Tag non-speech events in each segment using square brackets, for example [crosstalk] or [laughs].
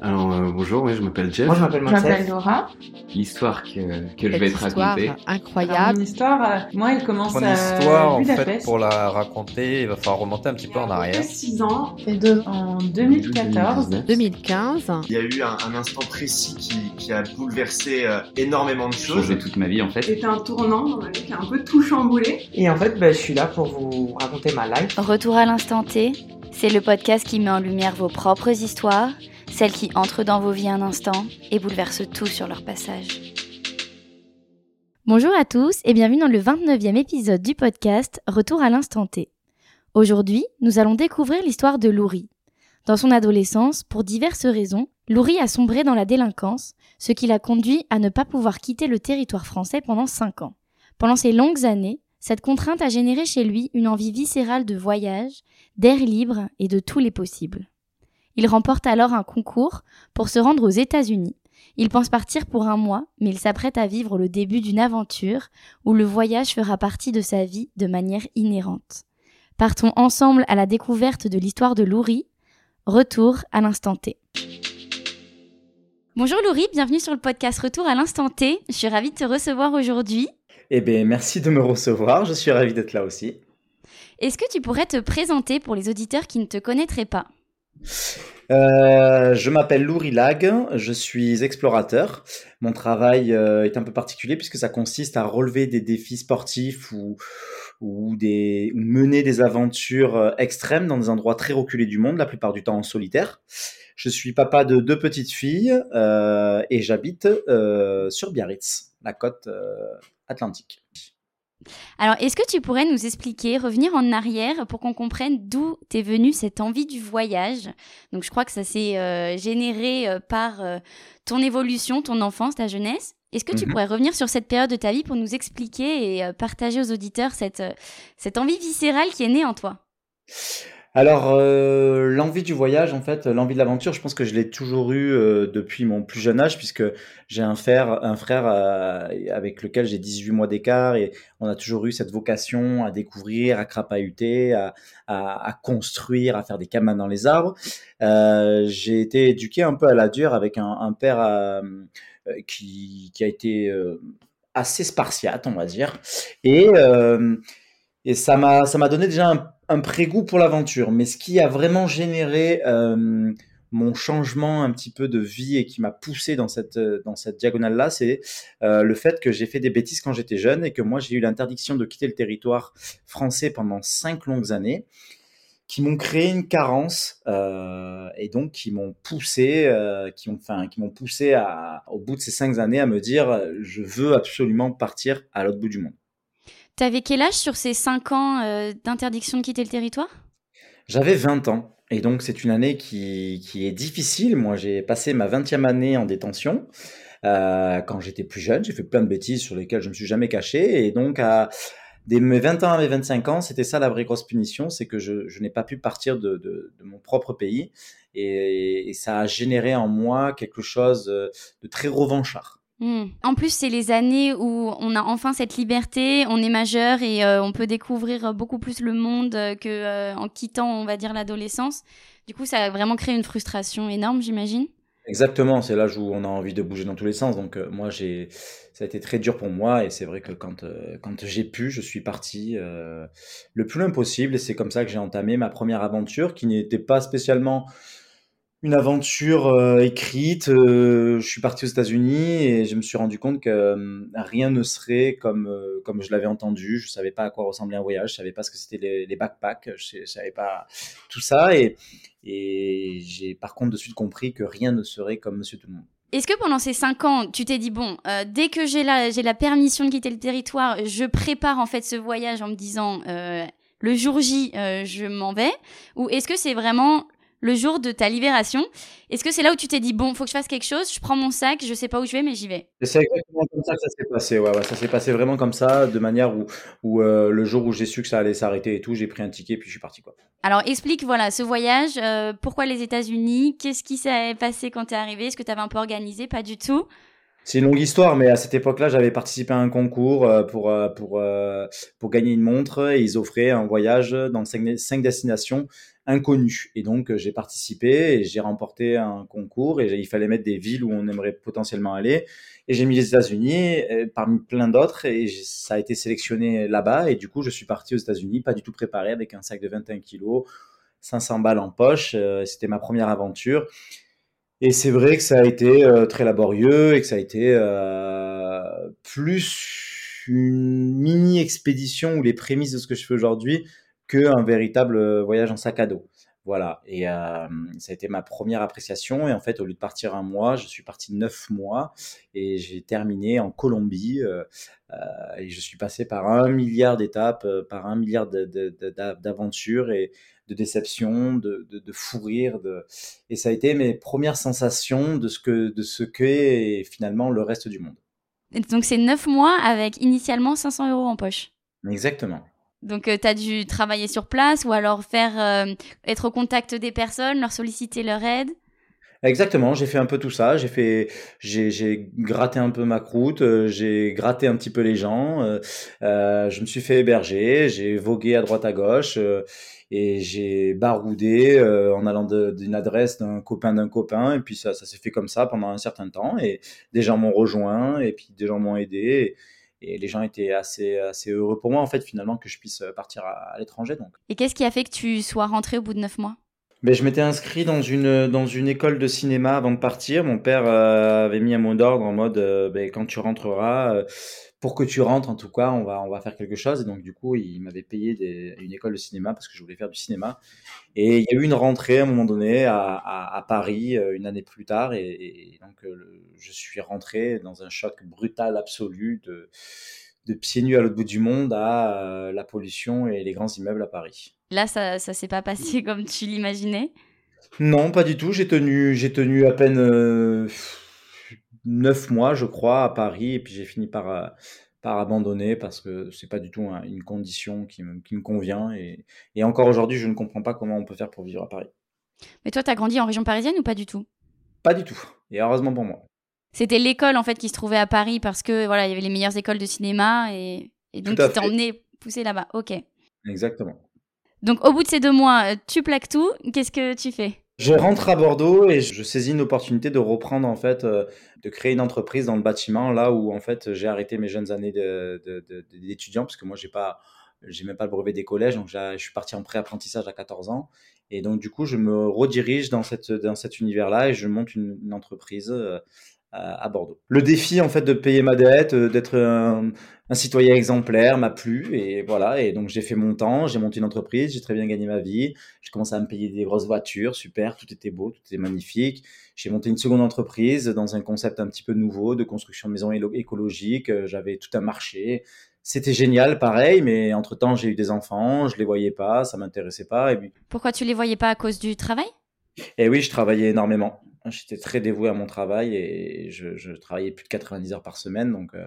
Alors euh, bonjour, ouais, je m'appelle Jeff. Moi, je m'appelle Je m'appelle. Laura. L'histoire que, que je vais te raconter. Incroyable. mon histoire, euh, moi, elle commence Mon à histoire, en fait, pour la raconter, il va falloir remonter un petit peu en arrière. 6 ans, fait deux. En 2014. 2015. Il y a eu un, un instant précis qui, qui a bouleversé euh, énormément de choses. Changé toute ma vie en fait. C'était un tournant dans ma vie qui a un peu tout chamboulé. Et en fait, bah, je suis là pour vous raconter ma life. Retour à l'instant T, c'est le podcast qui met en lumière vos propres histoires, celles qui entrent dans vos vies un instant et bouleversent tout sur leur passage. Bonjour à tous et bienvenue dans le 29e épisode du podcast Retour à l'instant T. Aujourd'hui, nous allons découvrir l'histoire de Louri. Dans son adolescence, pour diverses raisons, Louri a sombré dans la délinquance, ce qui l'a conduit à ne pas pouvoir quitter le territoire français pendant 5 ans. Pendant ces longues années, cette contrainte a généré chez lui une envie viscérale de voyage, d'air libre et de tous les possibles. Il remporte alors un concours pour se rendre aux États-Unis. Il pense partir pour un mois, mais il s'apprête à vivre le début d'une aventure où le voyage fera partie de sa vie de manière inhérente. Partons ensemble à la découverte de l'histoire de Louri. Retour à l'instant T. Bonjour Louri, bienvenue sur le podcast Retour à l'instant T. Je suis ravie de te recevoir aujourd'hui. Eh bien, merci de me recevoir. Je suis ravi d'être là aussi. Est-ce que tu pourrais te présenter pour les auditeurs qui ne te connaîtraient pas? Euh, je m'appelle Louri Lag, je suis explorateur. Mon travail euh, est un peu particulier puisque ça consiste à relever des défis sportifs ou, ou, des, mener des aventures euh, extrêmes dans des endroits très reculés du monde, la plupart du temps en solitaire. Je suis papa de deux petites filles et j'habite sur Biarritz, la côte atlantique. Alors, est-ce que tu pourrais nous expliquer, revenir en arrière pour qu'on comprenne d'où t'es venue cette envie du voyage? Donc, je crois que ça s'est euh, généré euh, par euh, ton évolution, ton enfance, ta jeunesse. Est-ce que tu Mhm. pourrais revenir sur cette période de ta vie pour nous expliquer et partager aux auditeurs cette, cette envie viscérale qui est née en toi? Alors, euh, l'envie du voyage, en fait, l'envie de l'aventure, je pense que je l'ai toujours eu euh, depuis mon plus jeune âge, puisque j'ai un frère, un frère euh, avec lequel j'ai 18 mois d'écart, et on a toujours eu cette vocation à découvrir, à crapahuter, à, construire, à faire des cabanes dans les arbres. J'ai été éduqué un peu à la dure avec un, père qui, qui a été assez spartiate, on va dire, et... et ça m'a donné déjà un, prégoût pour l'aventure. Mais ce qui a vraiment généré euh, mon changement un petit peu de vie et qui m'a poussé dans cette euh, dans cette diagonale là, c'est euh, le fait que j'ai fait des bêtises quand j'étais jeune et que moi j'ai eu l'interdiction de quitter le territoire français pendant cinq longues années qui m'ont créé une carence et donc qui m'ont poussé, qui ont, qui m'ont poussé au bout de ces cinq années à me dire, je veux absolument partir à l'autre bout du monde. T'avais quel âge sur ces 5 ans euh, d'interdiction de quitter le territoire? J'avais 20 ans et donc c'est une année qui, qui est difficile. Moi, j'ai passé ma 20e année en détention. Euh, quand j'étais plus jeune, j'ai fait plein de bêtises sur lesquelles je me suis jamais caché. Et donc, à mes 20 ans à mes 25 ans, c'était ça la vraie grosse punition, c'est que je, n'ai pas pu partir de, mon propre pays. Et, et ça a généré en moi quelque chose de très revanchard. Hmm. En plus, c'est les années où on a enfin cette liberté, on est majeur et euh, on peut découvrir beaucoup plus le monde euh, que euh, quittant, on va dire, l'adolescence. Du coup, ça a vraiment créé une frustration énorme, j'imagine. Exactement, c'est l'âge où on a envie de bouger dans tous les sens. Donc moi, j'ai, ça a été très dur pour moi et c'est vrai que quand quand j'ai pu, je suis parti le plus loin possible et c'est comme ça que j'ai entamé ma première aventure qui n'était pas spécialement une aventure euh, écrite. Euh, je suis parti aux États-Unis et je me suis rendu compte que euh, rien ne serait comme comme je l'avais entendu. Je savais pas à quoi ressemblait un voyage, je savais pas ce que c'était les, backpacks, je, je savais pas tout ça et et j'ai par contre de suite compris que rien ne serait comme Monsieur Tout le Monde. Est-ce que pendant ces cinq ans, tu t'es dit bon, dès que j'ai la j'ai la permission de quitter le territoire, je prépare en fait ce voyage en me disant le jour J, je m'en vais, ou est-ce que c'est vraiment le jour de ta libération Est-ce que c'est là où tu t'es dit bon, faut que je fasse quelque chose, je prends mon sac, je sais pas où je vais, mais j'y vais? C'est exactement comme ça que ça s'est passé. Ouais, ouais, ça s'est passé vraiment comme ça, de manière où, où euh, le jour où j'ai su que ça allait s'arrêter et tout, j'ai pris un ticket puis je suis parti quoi. Alors explique voilà ce voyage, euh, pourquoi les États-Unis, qu'est-ce qui s'est passé quand t'es arrivé, est-ce que t'avais un peu organisé, pas du tout C'est une longue histoire, mais à cette époque-là, j'avais participé à un concours euh, pour, pour, pour gagner une montre et ils offraient un voyage dans cinq, cinq destinations inconnu. Et donc, j'ai participé et j'ai remporté un concours et il fallait mettre des villes où on aimerait potentiellement aller. Et j'ai mis les États-Unis parmi plein d'autres et ça a été sélectionné là-bas. Et du coup, je suis parti aux États-Unis, pas du tout préparé, avec un sac de 21 kilos, 500 balles en poche. C'était ma première aventure. Et c'est vrai que ça a été très laborieux et que ça a été plus une mini expédition ou les prémices de ce que je fais aujourd'hui qu'un véritable voyage en sac à dos. Voilà, et ça a été ma première appréciation. Et en fait, au lieu de partir un mois, je suis parti neuf mois et j'ai terminé en Colombie. et je suis passé par un milliard d'étapes, par un milliard d'aventures et de déceptions, de, de, fou rire. De... Et ça a été mes premières sensations de ce que de ce qu'est finalement le reste du monde. donc c'est neuf mois avec initialement 500 euros en poche. Exactement. Donc, euh, tu as dû travailler sur place ou alors faire euh, être au contact des personnes, leur solliciter leur aide? Exactement, j'ai fait un peu tout ça. J'ai fait, j'ai, gratté un peu ma croûte, euh, j'ai gratté un petit peu les gens. je me suis fait héberger, j'ai vogué à droite à gauche et j'ai baroudé en allant d'une adresse d'un copain d'un copain. Et puis ça, ça s'est fait comme ça pendant un certain temps. Et des gens m'ont rejoint et puis des gens m'ont aidé et les gens étaient assez, assez heureux pour moi, en fait, finalement, que je puisse partir à, l'étranger. Donc. Et qu'est-ce qui a fait que tu sois rentré au bout de neuf mois? Mais ben, je m'étais inscrit dans une, dans une école de cinéma avant de partir. Mon père euh, avait mis un mot d'ordre en mode euh, ben, quand tu rentreras, euh, pour que tu rentres en tout cas, on va, on va faire quelque chose. Et donc du coup, il m'avait payé des, une école de cinéma parce que je voulais faire du cinéma. Et il y a eu une rentrée à un moment donné à, à, Paris une année plus tard. Et, donc je suis rentré dans un choc brutal absolu de, de pieds nus à l'autre bout du monde à la pollution et les grands immeubles à Paris. Là, ça, ça s'est pas passé comme tu l'imaginais? Non, pas du tout. J'ai tenu, j'ai tenu à peine neuf mois, je crois, à Paris, et puis j'ai fini par, euh, par abandonner parce que c'est pas du tout une condition qui me, qui me convient. Et, et encore aujourd'hui, je ne comprends pas comment on peut faire pour vivre à Paris. Mais toi, tu as grandi en région parisienne ou pas du tout? Pas du tout. Et heureusement pour moi. C'était l'école en fait qui se trouvait à Paris parce que voilà, il y avait les meilleures écoles de cinéma et, et donc tu t'es emmené pousser là-bas. Ok. Exactement. Donc au bout de ces deux mois, euh, tu plaques tout. Qu'est-ce que tu fais? Je rentre à Bordeaux et je saisis une opportunité de reprendre en fait, euh, de créer une entreprise dans le bâtiment, là où en fait j'ai arrêté mes jeunes années d'étudiant, parce que moi j'ai pas, j'ai même pas le brevet des collèges, donc je suis parti en pré-apprentissage à 14 ans, et donc du coup je me redirige dans cette dans cet univers-là et je monte une, entreprise euh, à Bordeaux. Le défi en fait de payer ma dette, euh, d'être un, citoyen exemplaire m'a plu et voilà et donc j'ai fait mon temps, j'ai monté une entreprise, j'ai très bien gagné ma vie, j'ai commencé à me payer des grosses voitures, super, tout était beau, tout était magnifique. J'ai monté une seconde entreprise dans un concept un petit peu nouveau de construction de maisons écologiques, euh, j'avais tout un marché. C'était génial, pareil, mais entre-temps, j'ai eu des enfants, je les voyais pas, ça m'intéressait pas. Et Pourquoi tu les voyais pas à cause du travail? Eh oui, je travaillais énormément. J'étais très dévoué à mon travail et je, travaillais plus de 90 heures par semaine. Donc, euh,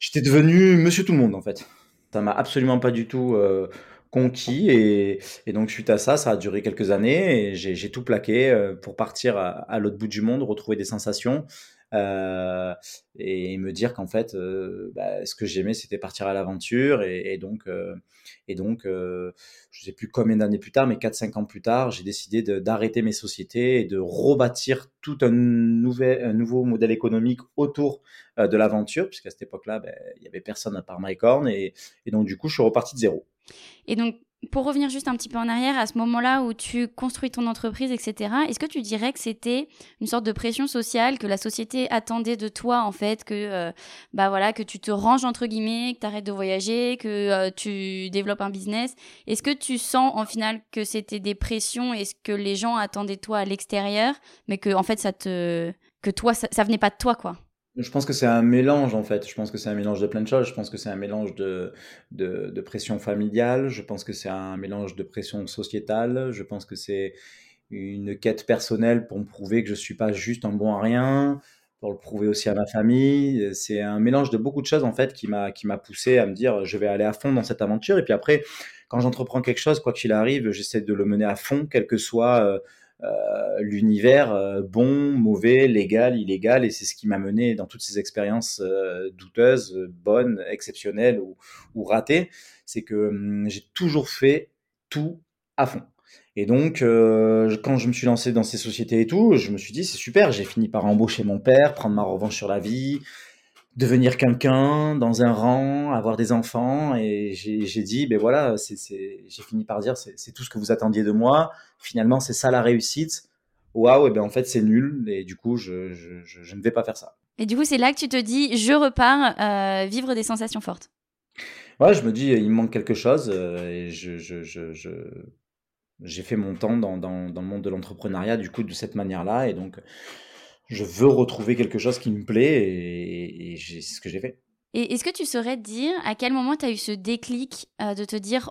j'étais devenu monsieur tout le monde, en fait. Ça m'a absolument pas du tout euh, conquis. Et, donc, suite à ça, ça a duré quelques années et j'ai tout plaqué euh, pour partir à l'autre bout du monde, retrouver des sensations. Euh, et me dire qu'en fait, euh, bah, ce que j'aimais, c'était partir à l'aventure. Et, donc, euh, et donc sais plus combien d'années plus tard, mais 4-5 ans plus tard, j'ai décidé d'arrêter mes sociétés et de rebâtir tout un, nouvel, un nouveau modèle économique autour de l'aventure, puisqu'à cette époque-là, ben, il y avait personne à part MyCorn. Et, et donc, du coup, je suis reparti de zéro. Et donc, pour revenir juste un petit peu en arrière, à ce moment-là où tu construis ton entreprise, etc., est-ce que tu dirais que c'était une sorte de pression sociale que la société attendait de toi, en fait, que, euh, bah voilà, que tu te ranges, entre guillemets, que tu arrêtes de voyager, que euh, tu développes un business? Est-ce que tu sens, en final, que c'était des pressions et ce que les gens attendaient de toi à l'extérieur, mais que, en fait, ça te... que toi, ça, ça venait pas de toi, quoi? Je pense que c'est un mélange en fait. Je pense que c'est un mélange de plein de choses. Je pense que c'est un mélange de, de, pression familiale. Je pense que c'est un mélange de pression sociétale. Je pense que c'est une quête personnelle pour me prouver que je suis pas juste un bon à rien, pour le prouver aussi à ma famille. C'est un mélange de beaucoup de choses en fait qui m'a qui m'a poussé à me dire je vais aller à fond dans cette aventure. Et puis après, quand j'entreprends quelque chose, quoi qu'il arrive, j'essaie de le mener à fond, quel que soit euh, l'univers euh, bon, mauvais, légal, illégal, et c'est ce qui m'a mené dans toutes ces expériences euh, douteuses, bonnes, exceptionnelles ou, ratées, c'est que hum, j'ai toujours fait tout à fond. Et donc, euh, quand je me suis lancé dans ces sociétés et tout, je me suis dit, c'est super, j'ai fini par embaucher mon père, prendre ma revanche sur la vie, devenir quelqu'un dans un rang, avoir des enfants. Et j'ai dit, ben voilà, j'ai fini par dire, c'est tout ce que vous attendiez de moi. Finalement, c'est ça la réussite. Waouh, et ben en fait, c'est nul. Et du coup, je, je, je, ne vais pas faire ça. Et du coup, c'est là que tu te dis, je repars euh, vivre des sensations fortes. Ouais, je me dis, il me manque quelque chose. Euh, et je j'ai fait mon temps dans, dans, dans le monde de l'entrepreneuriat, du coup, de cette manière-là. Et donc, je veux retrouver quelque chose qui me plaît et, c'est ce que j'ai fait. Et est-ce que tu saurais dire à quel moment tu as eu ce déclic euh, de te dire,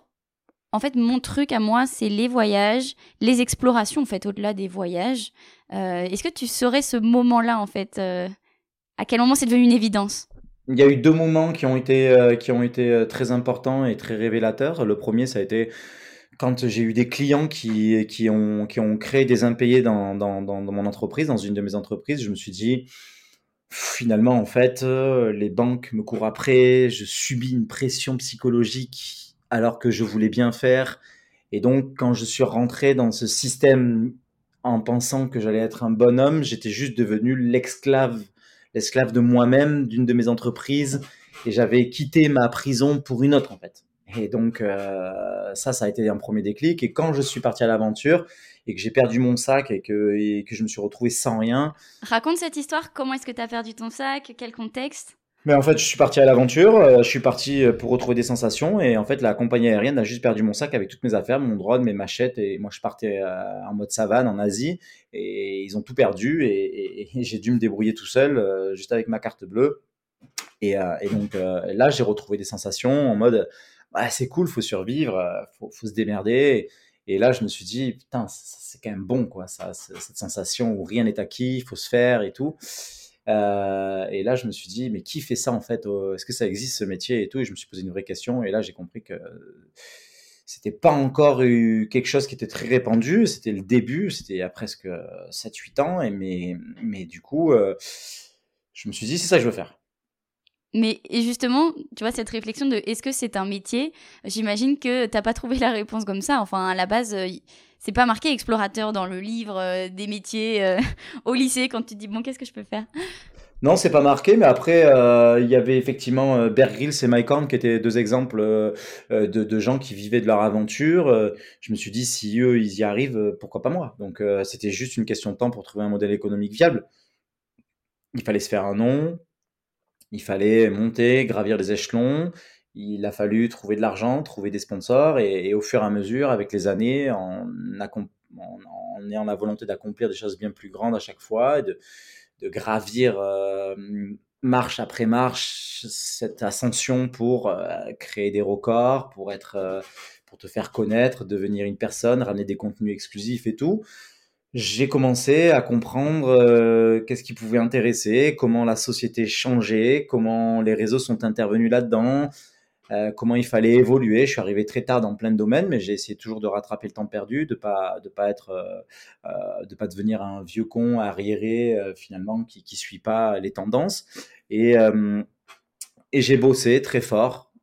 en fait, mon truc à moi, c'est les voyages, les explorations, en fait, au-delà des voyages. Euh, est-ce que tu saurais ce moment-là, en fait, euh, à quel moment c'est devenu une évidence? Il y a eu deux moments qui ont été, qui ont été très importants et très révélateurs. Le premier, ça a été quand j'ai eu des clients qui, ont, créé des impayés dans, mon entreprise, dans une de mes entreprises, je me suis dit, finalement, en fait, euh, les banques me courent après, je subis une pression psychologique alors que je voulais bien faire. Et donc, quand je suis rentré dans ce système en pensant que j'allais être un bon homme, j'étais juste devenu l'esclave, l'esclave de moi-même, d'une de mes entreprises, et j'avais quitté ma prison pour une autre, en fait. Et donc, euh, ça, ça a été un premier déclic. Et quand je suis parti à l'aventure et que j'ai perdu mon sac et que, que je me suis retrouvé sans rien. Raconte cette histoire. Comment est-ce que tu as perdu ton sac? Quel contexte? Mais en fait, je suis parti à l'aventure, euh, je suis parti euh, pour retrouver des sensations et en fait, la compagnie aérienne a juste perdu mon sac avec toutes mes affaires, mon drone, mes machettes et moi, je partais en mode savane en Asie et ils ont tout perdu et, j'ai dû me débrouiller tout seul, juste avec ma carte bleue. Et, et donc là, j'ai retrouvé des sensations en mode bah, c'est cool, faut survivre, euh, faut, faut se démerder. Et là, je me suis dit, putain, c'est quand même bon, quoi, ça, cette sensation où rien n'est acquis, il faut se faire et tout. Euh, et là, je me suis dit, mais qui fait ça en fait Est-ce que ça existe ce métier et tout? Et je me suis posé une vraie question. Et là, j'ai compris que c'était pas encore quelque chose qui était très répandu. C'était le début, c'était il y a presque 7-8 ans. Et mais, mais du coup, euh, je me suis dit, c'est ça que je veux faire. Mais et justement, tu vois, cette réflexion de est-ce que c'est un métier? J'imagine que t'as pas trouvé la réponse comme ça. Enfin, à la base, euh, c'est pas marqué explorateur dans le livre euh, des métiers euh, [laughs] au lycée quand tu dis bon, qu'est-ce que je peux faire? Non, c'est pas marqué, mais après, il y avait effectivement Bear Grylls et Mike Horn qui étaient deux exemples de, de, gens qui vivaient de leur aventure. je me suis dit, si eux, ils y arrivent, pourquoi pas moi? Donc, c'était juste une question de temps pour trouver un modèle économique viable. Il fallait se faire un nom, il fallait monter, gravir les échelons. Il a fallu trouver de l'argent, trouver des sponsors et, au fur et à mesure, avec les années, en, en, ayant la volonté d'accomplir des choses bien plus grandes à chaque fois, de, gravir euh, marche après marche cette ascension pour euh, créer des records, pour être, euh, pour te faire connaître, devenir une personne, ramener des contenus exclusifs et tout j'ai commencé à comprendre euh, qu'est-ce qui pouvait intéresser, comment la société changeait, comment les réseaux sont intervenus là-dedans, euh, comment il fallait évoluer. Je suis arrivé très tard dans plein de domaines, mais j'ai essayé toujours de rattraper le temps perdu, de pas de pas être, euh, de pas devenir un vieux con arriéré finalement qui qui suit pas les tendances. Et et j'ai bossé très fort,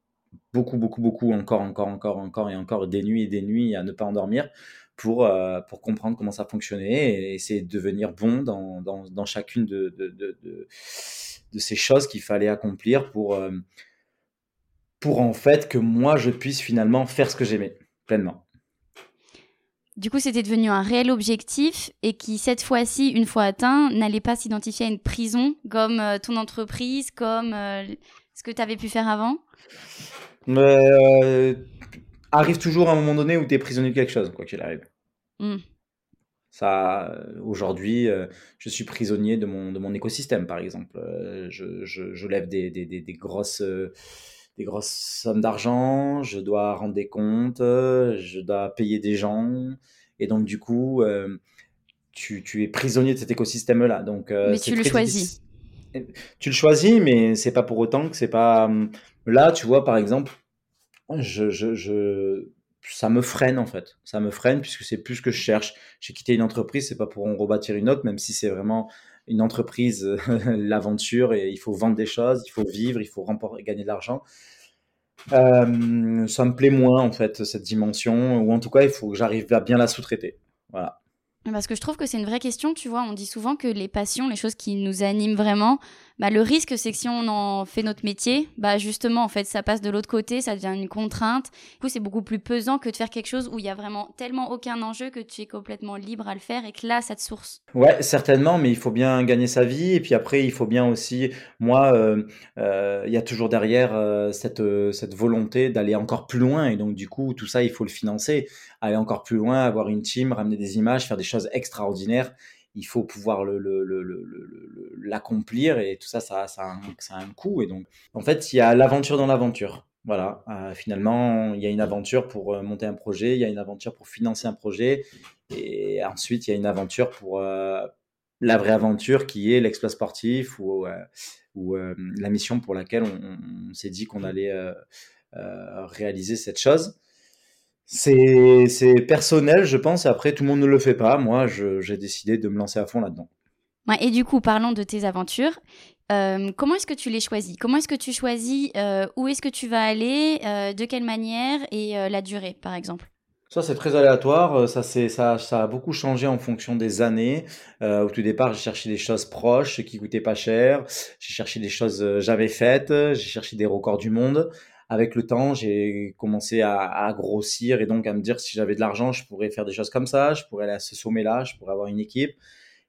beaucoup beaucoup beaucoup encore encore encore encore et encore des nuits et des nuits à ne pas endormir pour, euh, pour comprendre comment ça fonctionnait et essayer de devenir bon dans, dans, dans chacune de, de, de, de, ces choses qu'il fallait accomplir pour, euh, pour en fait que moi je puisse finalement faire ce que j'aimais pleinement. Du coup, c'était devenu un réel objectif et qui, cette fois-ci, une fois atteint, n'allait pas s'identifier à une prison comme euh, ton entreprise, comme ce que tu avais pu faire avant? Arrive toujours à un moment donné où tu es prisonnier de quelque chose, quoi qu'il arrive. Hmm. Ça, euh, aujourd'hui, euh, je suis prisonnier de mon, de mon écosystème, par exemple. Euh, je, je, lève des, des, des, grosses, des grosses sommes d'argent, je dois rendre des comptes, je dois payer des gens. Et donc, du coup, tu, tu, es prisonnier de cet écosystème-là. Donc, mais tu le choisis. Tu le choisis, mais c'est pas pour autant que c'est pas. Hum, là, tu vois, par exemple, je, je, je, ça me freine en fait. Ça me freine puisque c'est plus ce que je cherche. J'ai quitté une entreprise, c'est pas pour en rebâtir une autre, même si c'est vraiment une entreprise, [laughs] l'aventure et il faut vendre des choses, il faut vivre, il faut remporter, gagner de l'argent. Euh, ça me plaît moins en fait cette dimension, ou en tout cas il faut que j'arrive à bien la sous-traiter. Voilà. Parce que je trouve que c'est une vraie question, tu vois. On dit souvent que les passions, les choses qui nous animent vraiment, bah, le risque, c'est que si on en fait notre métier, bah, justement, en fait, ça passe de l'autre côté, ça devient une contrainte. Du coup, c'est beaucoup plus pesant que de faire quelque chose où il y a vraiment tellement aucun enjeu que tu es complètement libre à le faire et que là, ça te source. Ouais, certainement, mais il faut bien gagner sa vie. Et puis après, il faut bien aussi, moi, euh, euh, il y a toujours derrière euh, cette, cette volonté d'aller encore plus loin. Et donc, du coup, tout ça, il faut le financer. Aller encore plus loin, avoir une team, ramener des images, faire des choses extraordinaires il faut pouvoir l'accomplir et tout ça, ça, a un, coût. Et donc, en fait, il y a l'aventure dans l'aventure. Voilà, euh, finalement, il y a une aventure pour euh, monter un projet, il y a une aventure pour financer un projet, et ensuite, il y a une aventure pour euh, la vraie aventure qui est l'exploit sportif ou la mission pour laquelle on s'est dit qu'on allait réaliser cette chose. C'est personnel, je pense. Après, tout le monde ne le fait pas. Moi, j'ai décidé de me lancer à fond là-dedans. Ouais, et du coup, parlons de tes aventures. Euh, comment est-ce que tu les choisis? Comment est-ce que tu choisis euh, où est-ce que tu vas aller, euh, de quelle manière et la durée, par exemple? Ça, c'est très aléatoire. Ça, ça, ça a beaucoup changé en fonction des années. au tout départ, j'ai cherché des choses proches qui coûtaient pas cher. J'ai cherché des choses jamais faites. J'ai cherché des records du monde avec le temps, j'ai commencé à, grossir et donc à me dire si j'avais de l'argent, je pourrais faire des choses comme ça, je pourrais aller à ce sommet-là, je pourrais avoir une équipe.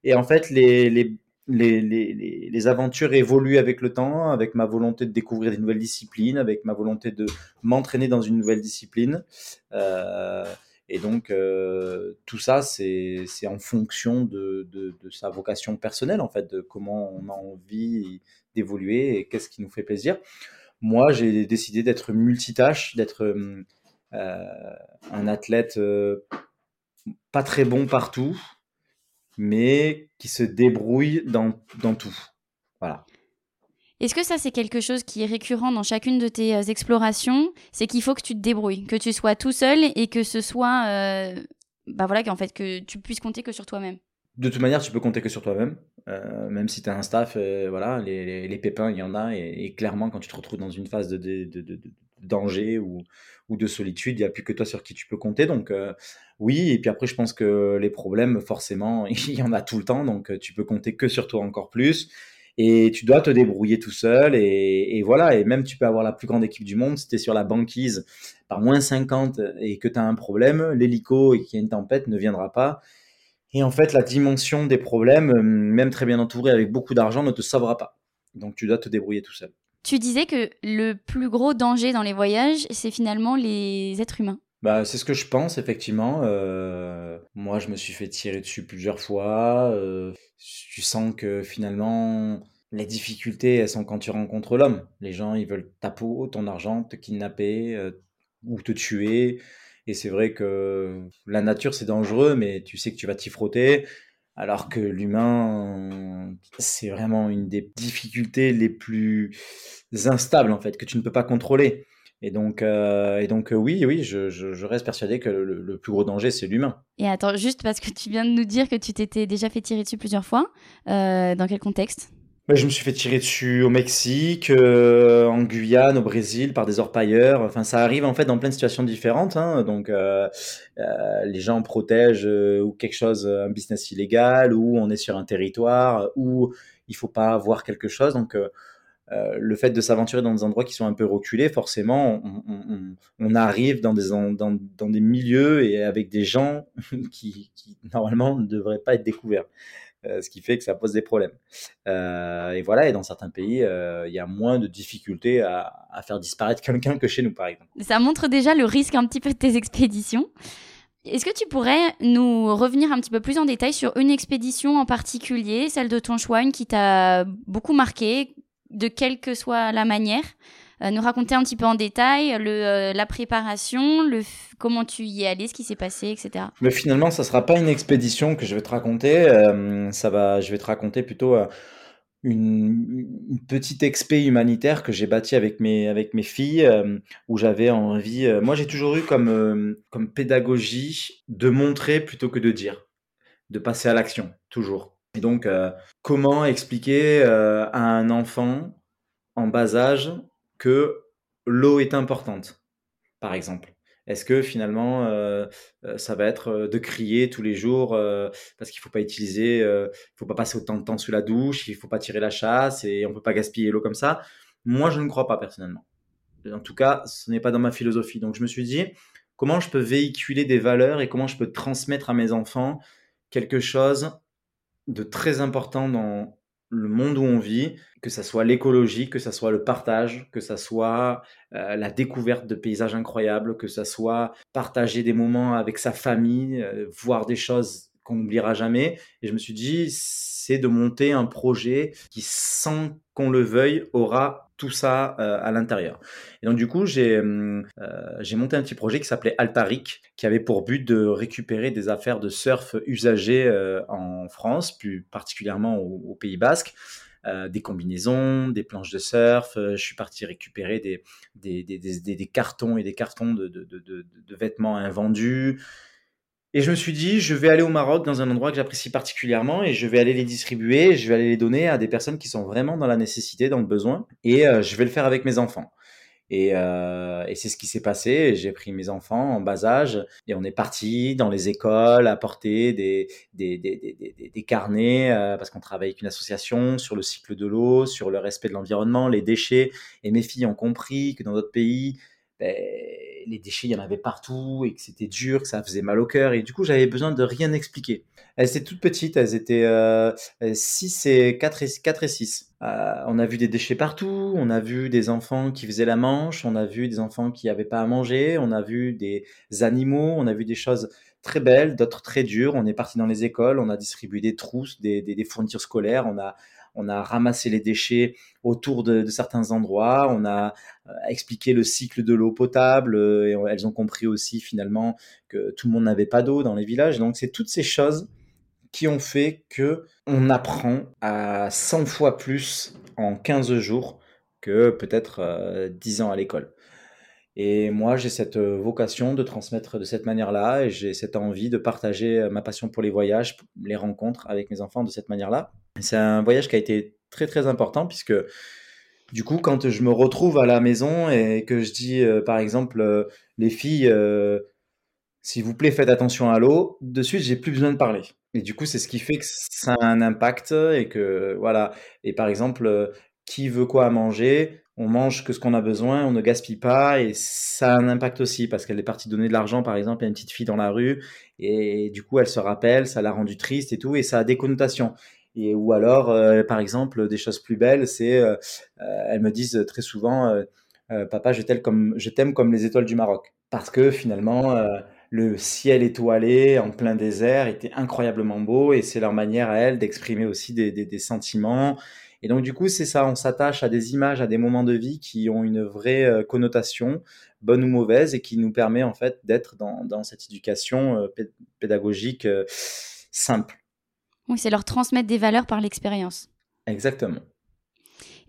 Et en fait, les, les, les, les, aventures évoluent avec le temps, avec ma volonté de découvrir des nouvelles disciplines, avec ma volonté de m'entraîner dans une nouvelle discipline. Euh, et donc, euh, tout ça, c'est en fonction de, de, de, sa vocation personnelle, en fait, de comment on a envie d'évoluer et qu'est-ce qui nous fait plaisir. Moi, j'ai décidé d'être multitâche, d'être euh, euh, un athlète euh, pas très bon partout, mais qui se débrouille dans, dans tout. Voilà. Est-ce que ça, c'est quelque chose qui est récurrent dans chacune de tes explorations? C'est qu'il faut que tu te débrouilles, que tu sois tout seul et que ce soit. bah voilà, qu'en fait, que tu puisses compter que sur toi-même. De toute manière, tu peux compter que sur toi-même. Euh, même si tu as un staff, euh, voilà, les, les, pépins, il y en a. Et, clairement, quand tu te retrouves dans une phase de, de, danger ou, ou, de solitude, il n'y a plus que toi sur qui tu peux compter. Donc, euh, oui. Et puis après, je pense que les problèmes, forcément, [laughs] il y en a tout le temps. Donc, tu peux compter que sur toi encore plus. Et tu dois te débrouiller tout seul. Et, et voilà. Et même, tu peux avoir la plus grande équipe du monde. Si tu es sur la banquise par moins 50 et que tu as un problème, l'hélico et qu'il y a une tempête ne viendra pas et en fait, la dimension des problèmes, euh, même très bien entouré avec beaucoup d'argent, ne te sauvera pas. Donc tu dois te débrouiller tout seul. Tu disais que le plus gros danger dans les voyages, c'est finalement les êtres humains. Bah, c'est ce que je pense, effectivement. Euh, moi, je me suis fait tirer dessus plusieurs fois. Euh, tu sens que finalement, les difficultés, elles sont quand tu rencontres l'homme. Les gens, ils veulent ta peau, ton argent, te kidnapper ou te tuer. Et c'est vrai que la nature, c'est dangereux, mais tu sais que tu vas t'y frotter. Alors que l'humain, c'est vraiment une des difficultés les plus instables, en fait, que tu ne peux pas contrôler. Et donc, euh, et donc oui, oui, je, reste persuadé que le, le plus gros danger, c'est l'humain. Et attends, juste parce que tu viens de nous dire que tu t'étais déjà fait tirer dessus plusieurs fois, euh, dans quel contexte? Je me suis fait tirer dessus au Mexique, euh, en Guyane, au Brésil, par des orpailleurs. Enfin, ça arrive en fait dans plein de situations différentes. Hein. Donc, euh, euh, les gens protègent ou quelque chose, un business illégal, ou on est sur un territoire, ou il faut pas voir quelque chose. Donc, le fait de s'aventurer dans des endroits qui sont un peu reculés, forcément, on, arrive dans des, milieux et avec des gens [laughs] qui normalement ne devraient pas être découverts. Euh, ce qui fait que ça pose des problèmes. Euh, et voilà, et dans certains pays, euh, il y a moins de difficultés à, faire disparaître [laughs] quelqu'un que chez nous, par exemple. Ça montre déjà le risque un petit peu de tes expéditions. Est-ce que tu pourrais nous revenir un petit peu plus en détail sur une expédition en particulier, celle de ton choix, une qui t'a beaucoup marqué, de quelle que soit la manière? Nous raconter un petit peu en détail euh, la préparation, comment tu y es allé, ce qui s'est passé, etc. Mais finalement, ça sera pas une expédition que je vais te raconter. Euh, ça va, je vais te raconter plutôt une, petite expé humanitaire que j'ai bâtie avec mes filles, où j'avais envie. moi, j'ai toujours eu comme pédagogie de montrer plutôt que de dire, de passer à l'action, toujours. Et donc, comment expliquer à un enfant en bas âge que l'eau est importante, par exemple Est-ce que finalement, euh, euh, ça va être euh, de crier tous les jours parce qu'il ne faut pas utiliser, il faut pas passer autant de temps sous la douche, il ne faut pas tirer la chasse et on ne peut pas gaspiller l'eau comme ça? Moi, je ne crois pas personnellement. En tout cas, ce n'est pas dans ma philosophie. Donc, je me suis dit, comment je peux véhiculer des valeurs et comment je peux transmettre à mes enfants quelque chose de très important dans le monde où on vit, que ça soit l'écologie, que ça soit le partage, que ça soit euh, la découverte de paysages incroyables, que ça soit partager des moments avec sa famille, euh, voir des choses qu'on n'oubliera jamais. Et je me suis dit, c'est de monter un projet qui, sans qu'on le veuille, aura tout ça euh, à l'intérieur. Et donc du coup, j'ai euh, monté un petit projet qui s'appelait Altaric, qui avait pour but de récupérer des affaires de surf usagées euh, en France, plus particulièrement au, Pays Basque. des combinaisons, des planches de surf. je suis parti récupérer des, cartons et des cartons de vêtements invendus. Et je me suis dit, je vais aller au Maroc dans un endroit que j'apprécie particulièrement et je vais aller les distribuer, je vais aller les donner à des personnes qui sont vraiment dans la nécessité, dans le besoin, et euh, je vais le faire avec mes enfants. Et, euh, et c'est ce qui s'est passé. J'ai pris mes enfants en bas âge et on est parti dans les écoles apporter des carnets euh, parce qu'on travaille avec une association sur le cycle de l'eau, sur le respect de l'environnement, les déchets. Et mes filles ont compris que dans d'autres pays, ben, les déchets, il y en avait partout et que c'était dur, que ça faisait mal au cœur. Et du coup, j'avais besoin de rien expliquer. Elles étaient toutes petites, elles étaient 6 euh, et 4 et, 4 et 6. Euh, on a vu des déchets partout, on a vu des enfants qui faisaient la manche, on a vu des enfants qui n'avaient pas à manger, on a vu des animaux, on a vu des choses très belles, d'autres très dures. On est parti dans les écoles, on a distribué des trousses, des, des, des fournitures scolaires, on a on a ramassé les déchets autour de, certains endroits, on a euh, expliqué le cycle de l'eau potable, euh, et elles ont compris aussi finalement que tout le monde n'avait pas d'eau dans les villages. Donc c'est toutes ces choses qui ont fait que on apprend à 100 fois plus en 15 jours que peut-être 10 euh, ans à l'école. Et moi, j'ai cette vocation de transmettre de cette manière-là et j'ai cette envie de partager ma passion pour les voyages, les rencontres avec mes enfants de cette manière-là. C'est un voyage qui a été très très important puisque du coup, quand je me retrouve à la maison et que je dis, euh, par exemple, euh, les filles, euh, s'il vous plaît, faites attention à l'eau, de suite, j'ai plus besoin de parler. Et du coup, c'est ce qui fait que ça a un impact et que, voilà. Et par exemple, qui veut quoi à manger? On mange que ce qu'on a besoin, on ne gaspille pas et ça a un impact aussi parce qu'elle est partie donner de l'argent, par exemple, à une petite fille dans la rue et du coup, elle se rappelle, ça l'a rendue triste et tout et ça a des connotations ou alors, euh, par exemple, des choses plus belles, c'est, euh, euh, elles me disent très souvent, papa, je t'aime comme, les étoiles du Maroc, parce que finalement, le ciel étoilé en plein désert était incroyablement beau et c'est leur manière à elles d'exprimer aussi des, sentiments. Et donc du coup, c'est ça, on s'attache à des images, à des moments de vie qui ont une vraie connotation, bonne ou mauvaise, et qui nous permet en fait d'être dans cette éducation pédagogique simple. Oui, c'est leur transmettre des valeurs par l'expérience. Exactement.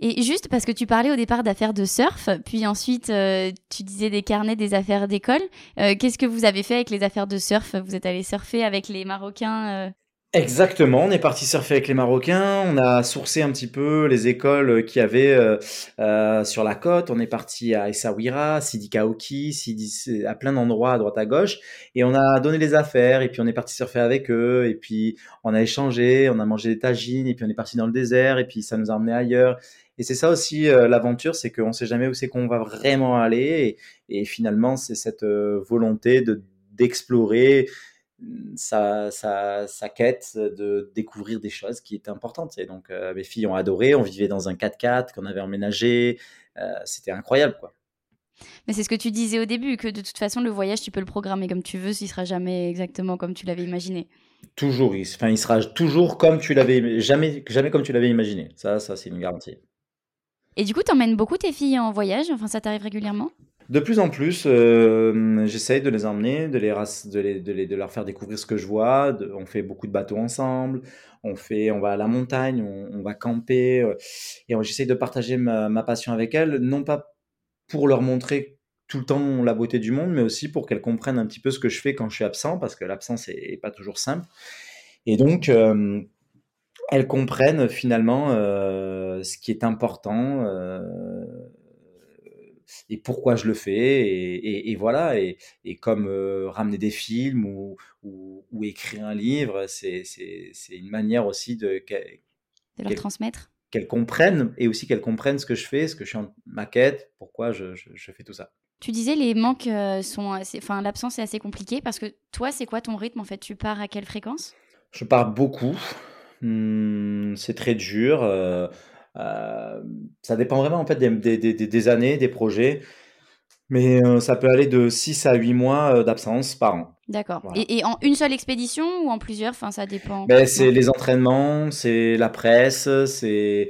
Et juste parce que tu parlais au départ d'affaires de surf, puis ensuite euh, tu disais des carnets, des affaires d'école. Euh, qu'est-ce que vous avez fait avec les affaires de surf? Vous êtes allé surfer avec les Marocains euh? Exactement, on est parti surfer avec les Marocains, on a sourcé un petit peu les écoles qui avaient euh, euh, sur la côte, on est parti à Essaouira, Sidi Kaoki, Sidi, à plein d'endroits à droite à gauche, et on a donné les affaires, et puis on est parti surfer avec eux, et puis on a échangé, on a mangé des tagines, et puis on est parti dans le désert, et puis ça nous a emmené ailleurs. Et c'est ça aussi euh, l'aventure, c'est qu'on ne sait jamais où c'est qu'on va vraiment aller, et, et finalement c'est cette volonté de d'explorer sa, sa, quête de découvrir des choses qui étaient importantes. Et donc, euh, mes filles ont adoré. On vivait dans un 4x4 qu'on avait emménagé. Euh, c'était incroyable, quoi. Mais c'est ce que tu disais au début, que de toute façon, le voyage, tu peux le programmer comme tu veux, il sera jamais exactement comme tu l'avais imaginé. Toujours, il, enfin, il sera toujours comme tu l'avais, jamais, jamais comme tu l'avais imaginé. Ça, ça, c'est une garantie. Et du coup, tu emmènes beaucoup tes filles en voyage Enfin, ça t'arrive régulièrement? De plus en plus, euh, j'essaye de les emmener, de, les, de, les, de, leur faire découvrir ce que je vois. on fait beaucoup de bateaux ensemble, on, fait, on va à la montagne, on, va camper. Euh, et j'essaye de partager ma, passion avec elles, non pas pour leur montrer tout le temps la beauté du monde, mais aussi pour qu'elles comprennent un petit peu ce que je fais quand je suis absent, parce que l'absence n'est pas toujours simple. Et donc, euh, elles comprennent finalement ce qui est important et pourquoi je le fais. Et, et, voilà. Et, et comme ramener des films ou, ou, ou écrire un livre, c'est une manière aussi de, de leur transmettre qu'elles comprennent et aussi qu'elles comprennent ce que je fais, ce que je suis en maquette, pourquoi je, je, fais tout ça. Tu disais les manques euh, sont, enfin l'absence est assez compliquée parce que toi c'est quoi ton rythme en fait? Tu pars à quelle fréquence? Je pars beaucoup. Mmh, c'est très dur. Euh, euh, ça dépend vraiment en fait des, des, des, des années, des projets. Mais ça peut aller de 6 à 8 mois d'absence par an. D'accord. Et, en une seule expédition ou en plusieurs? Enfin, ça dépend. Ben, c'est les entraînements, c'est la presse, c'est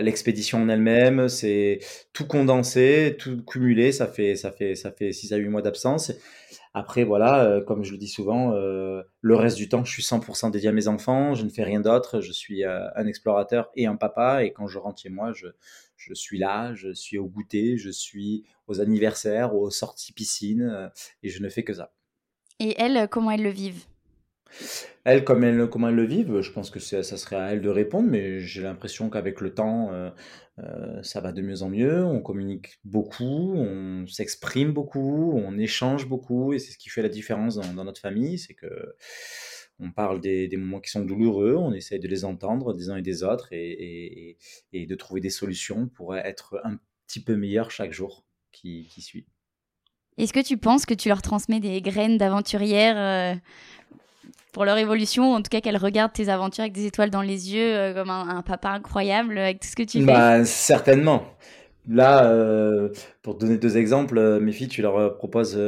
l'expédition en elle-même, c'est tout condensé, tout cumulé. Ça fait, ça fait, ça fait 6 à 8 mois d'absence. Après, voilà, comme je le dis souvent, le reste du temps, je suis 100% dédié à mes enfants. Je ne fais rien d'autre. Je suis un explorateur et un papa. Et quand je rentre chez moi, je, je suis là, je suis au goûter, je suis aux anniversaires, aux sorties piscine, euh, et je ne fais que ça. Et elles, comment elles le vivent elles, comme elles, comment elles le vivent, je pense que ça serait à elles de répondre, mais j'ai l'impression qu'avec le temps, euh, euh, ça va de mieux en mieux. On communique beaucoup, on s'exprime beaucoup, on échange beaucoup, et c'est ce qui fait la différence dans, notre famille, c'est que on parle des, moments qui sont douloureux, on essaye de les entendre des uns et des autres et, de trouver des solutions pour être un petit peu meilleur chaque jour qui, suit. Est-ce que tu penses que tu leur transmets des graines d'aventurières euh, pour leur évolution, en tout cas qu'elles regardent tes aventures avec des étoiles dans les yeux, euh, comme un, papa incroyable avec tout ce que tu bah, Certainement. Là, euh, pour donner deux exemples, euh, mes filles, tu leur euh, proposes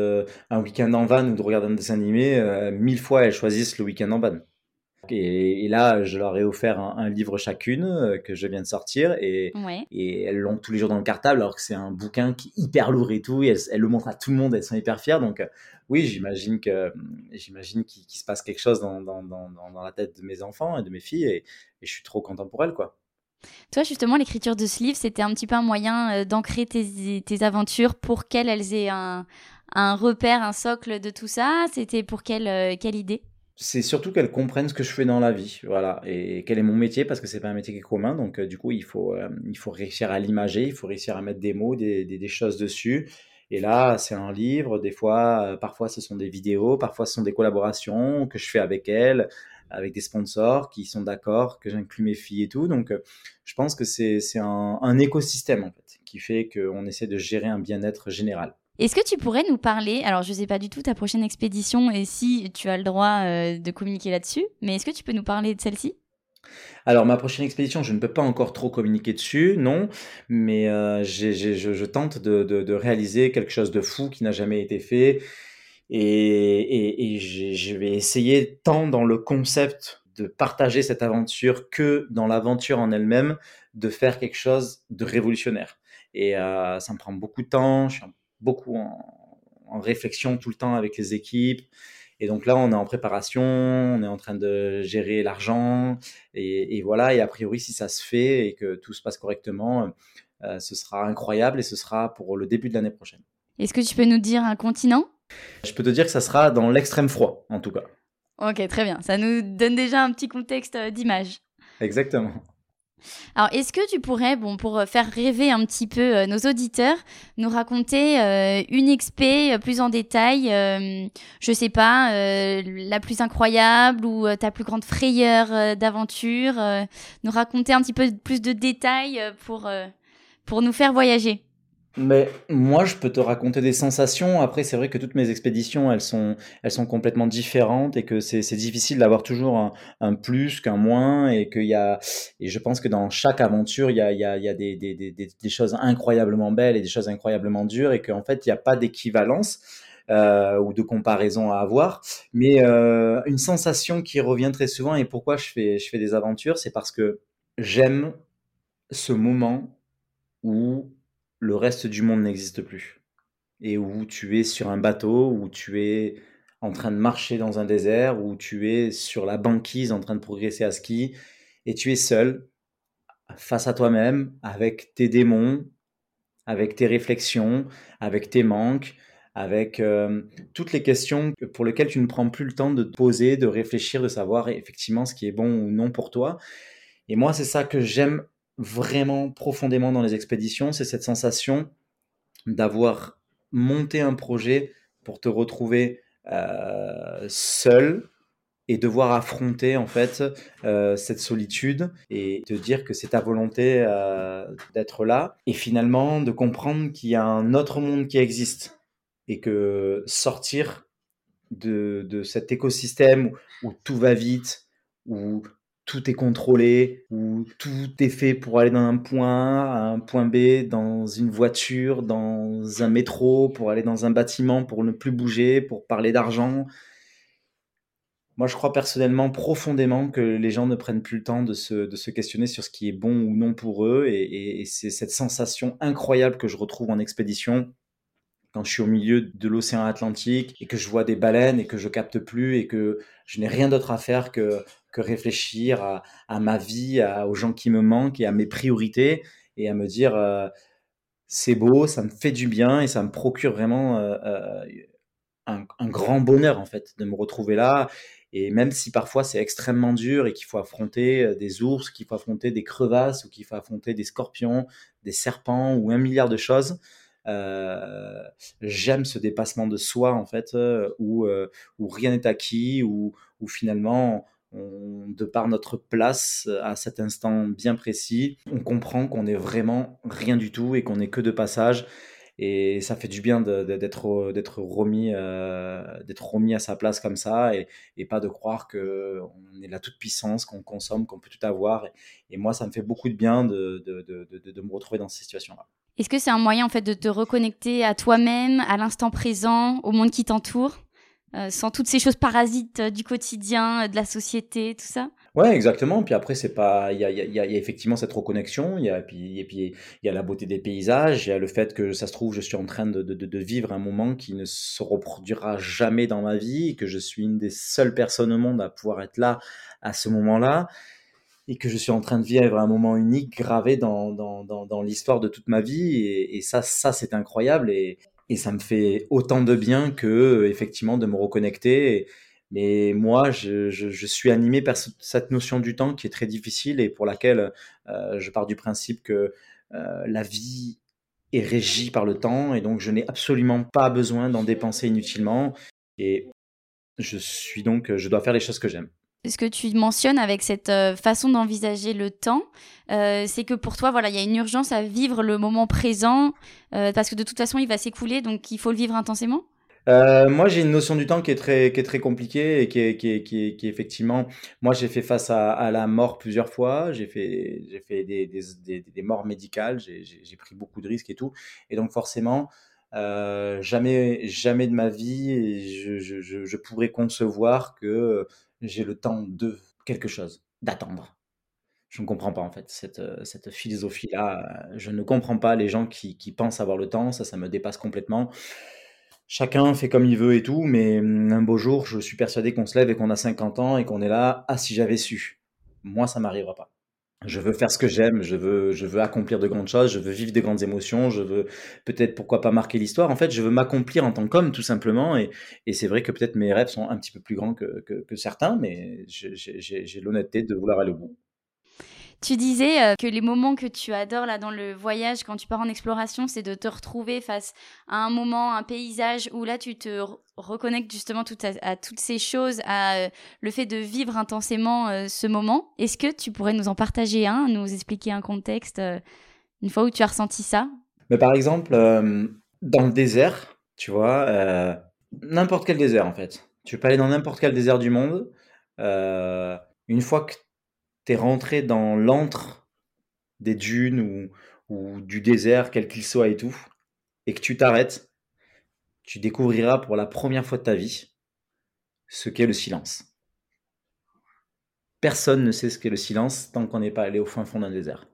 un week-end en van ou de regarder un dessin animé, mille fois elles choisissent le week-end en van. Et, là, je leur ai offert un, livre chacune que je viens de sortir et, et elles l'ont tous les jours dans le cartable alors que c'est un bouquin qui est hyper lourd et tout. Et elles, le montrent à tout le monde, elles sont hyper fières. Donc oui, j'imagine que j'imagine qu'il se passe quelque chose dans, dans, dans, dans, la tête de mes enfants et de mes filles et, et je suis trop content pour elles quoi. Toi, justement, l'écriture de ce livre, c'était un petit peu un moyen euh, d'ancrer tes, aventures pour qu'elles aient un, repère, un socle de tout ça. C'était pour quelle, euh, quelle idée? C'est surtout qu'elles comprennent ce que je fais dans la vie, voilà, et quel est mon métier, parce que c'est pas un métier qui est commun, donc euh, du coup, il faut, il faut réussir à l'imager, il faut réussir à mettre des mots, des, des, choses dessus. Et là, c'est un livre, des fois, parfois ce sont des vidéos, parfois ce sont des collaborations que je fais avec elles, avec des sponsors qui sont d'accord, que j'inclus mes filles et tout. Donc, euh, je pense que c'est un, écosystème en fait qui fait qu'on essaie de gérer un bien-être général. Est-ce que tu pourrais nous parler, alors je ne sais pas du tout ta prochaine expédition et si tu as le droit euh, de communiquer là-dessus, mais est-ce que tu peux nous parler de celle-ci? Alors ma prochaine expédition, je ne peux pas encore trop communiquer dessus, non, mais euh, je, tente de, réaliser quelque chose de fou qui n'a jamais été fait et, je vais essayer tant dans le concept de partager cette aventure que dans l'aventure en elle-même de faire quelque chose de révolutionnaire. Et euh, ça me prend beaucoup de temps, je suis beaucoup en, réflexion tout le temps avec les équipes. Et donc là, on est en préparation, on est en train de gérer l'argent. Et, voilà, et a priori, si ça se fait et que tout se passe correctement, euh, ce sera incroyable et ce sera pour le début de l'année prochaine. Est-ce que tu peux nous dire un continent? Je peux te dire que ça sera dans l'extrême froid, en tout cas. Ok, très bien. Ça nous donne déjà un petit contexte euh, d'image. Exactement. Alors, est-ce que tu pourrais, bon, pour euh, faire rêver un petit peu euh, nos auditeurs, nous raconter une expé plus en détail, je sais pas, la plus incroyable ou ta plus grande frayeur d'aventure, nous raconter un petit peu plus de détails pour, pour nous faire voyager? Mais moi, je peux te raconter des sensations. Après, c'est vrai que toutes mes expéditions, elles sont, elles sont complètement différentes et que c'est, difficile d'avoir toujours un, un plus qu'un moins et qu'il y a, et je pense que dans chaque aventure, il y a, il y a, il y a des, des, des, des choses incroyablement belles et des choses incroyablement dures et qu'en fait, il n'y a pas d'équivalence. Euh, ou de comparaison à avoir, mais euh, une sensation qui revient très souvent et pourquoi je fais, je fais des aventures, c'est parce que j'aime ce moment où le reste du monde n'existe plus. Et où tu es sur un bateau, où tu es en train de marcher dans un désert, où tu es sur la banquise en train de progresser à ski, et tu es seul, face à toi-même, avec tes démons, avec tes réflexions, avec tes manques, avec euh, toutes les questions pour lesquelles tu ne prends plus le temps de te poser, de réfléchir, de savoir effectivement ce qui est bon ou non pour toi. Et moi, c'est ça que j'aime vraiment profondément dans les expéditions, c'est cette sensation d'avoir monté un projet pour te retrouver euh, seul et devoir affronter en fait euh, cette solitude et te dire que c'est ta volonté euh, d'être là et finalement de comprendre qu'il y a un autre monde qui existe et que sortir de, de cet écosystème où, où tout va vite, où tout est contrôlé, où tout est fait pour aller dans un point A à un point B, dans une voiture, dans un métro, pour aller dans un bâtiment, pour ne plus bouger, pour parler d'argent. Moi, je crois personnellement profondément que les gens ne prennent plus le temps de se, de se questionner sur ce qui est bon ou non pour eux. Et, et- et c'est cette sensation incroyable que je retrouve en expédition quand je suis au milieu de l'océan Atlantique et que je vois des baleines et que je capte plus et que je n'ai rien d'autre à faire que, que réfléchir à, ma vie, à- aux gens qui me manquent et à mes priorités et à me dire euh, c'est beau, ça me fait du bien et ça me procure vraiment euh, euh, un, grand bonheur en fait de me retrouver là. Et même si parfois c'est extrêmement dur et qu'il faut affronter des ours, qu'il faut affronter des crevasses ou qu'il faut affronter des scorpions, des serpents ou un milliard de choses, j'aime ce dépassement de soi en fait où, où rien n'est acquis, où, où finalement de par notre place à cet instant bien précis, on comprend qu'on est vraiment rien du tout et qu'on n'est que de passage. Et ça fait du bien d'être remis euh, remis à sa place comme ça et, pas de croire que on est la toute puissance qu'on consomme qu'on peut tout avoir. Et, moi ça me fait beaucoup de bien de, me retrouver dans ces situations là Est-ce que c'est un moyen en fait de te reconnecter à toi-même, à l'instant présent, au monde qui t'entoure, euh, sans toutes ces choses parasites euh, du quotidien, euh, de la société, tout ça? Ouais, exactement. Puis après, c'est pas, il y a, effectivement cette reconnexion. Il y a, puis, et puis, il y a la beauté des paysages. Il y a le fait que ça se trouve, je suis en train de, vivre un moment qui ne se reproduira jamais dans ma vie, que je suis une des seules personnes au monde à pouvoir être là à ce moment-là, et que je suis en train de vivre un moment unique gravé dans l'histoire de toute ma vie. Et, et ça, ça, c'est incroyable. Et, et ça me fait autant de bien que, effectivement, de me reconnecter. Mais moi, je, suis animé par ce- cette notion du temps qui est très difficile et pour laquelle euh, je pars du principe que euh, la vie est régie par le temps et donc je n'ai absolument pas besoin d'en dépenser inutilement et je suis donc, je dois faire les choses que j'aime. Ce que tu mentionnes avec cette euh, façon d'envisager le temps, euh, c'est que pour toi, voilà, il y a une urgence à vivre le moment présent, euh, parce que de toute façon, il va s'écouler, donc il faut le vivre intensément. Moi, j'ai une notion du temps qui est très, qui est très compliquée et qui est, qui est, qui est, effectivement. Moi, j'ai fait face à, la mort plusieurs fois. J'ai fait, j'ai fait des, des, morts médicales. J'ai, pris beaucoup de risques et tout. Et donc, forcément, jamais, jamais de ma vie, je, je, je pourrais concevoir que j'ai le temps de quelque chose, d'attendre. Je ne comprends pas en fait cette, euh, cette philosophie-là. Je ne comprends pas les gens qui, qui pensent avoir le temps. Ça, ça me dépasse complètement. Chacun fait comme il veut et tout, mais hum, un beau jour, je suis persuadé qu'on se lève et qu'on a 50 ans et qu'on est là. Ah, si j'avais su. Moi, ça m'arrivera pas. Je veux faire ce que j'aime, je veux, je veux accomplir de grandes choses, je veux vivre de grandes émotions, je veux peut-être pourquoi pas marquer l'histoire. En fait, je veux m'accomplir en tant qu'homme, tout simplement. Et, c'est vrai que peut-être mes rêves sont un petit peu plus grands que, que, que certains, mais j'ai l'honnêteté de vouloir aller au bout. Tu disais euh, que les moments que tu adores là dans le voyage, quand tu pars en exploration, c'est de te retrouver face à un moment, un paysage où là tu te re- reconnectes justement tout à, toutes ces choses, à euh, le fait de vivre intensément euh, ce moment. Est-ce que tu pourrais nous en partager un, nous expliquer un contexte, une fois où tu as ressenti ça? Mais par exemple, dans le désert, tu vois, n'importe quel désert en fait. Tu peux aller dans n'importe quel désert du monde. une fois que tu es rentré dans l'antre des dunes ou, ou du désert, quel qu'il soit et tout, et que tu t'arrêtes, tu découvriras pour la première fois de ta vie ce qu'est le silence. Personne ne sait ce qu'est le silence tant qu'on n'est pas allé au fin fond d'un désert.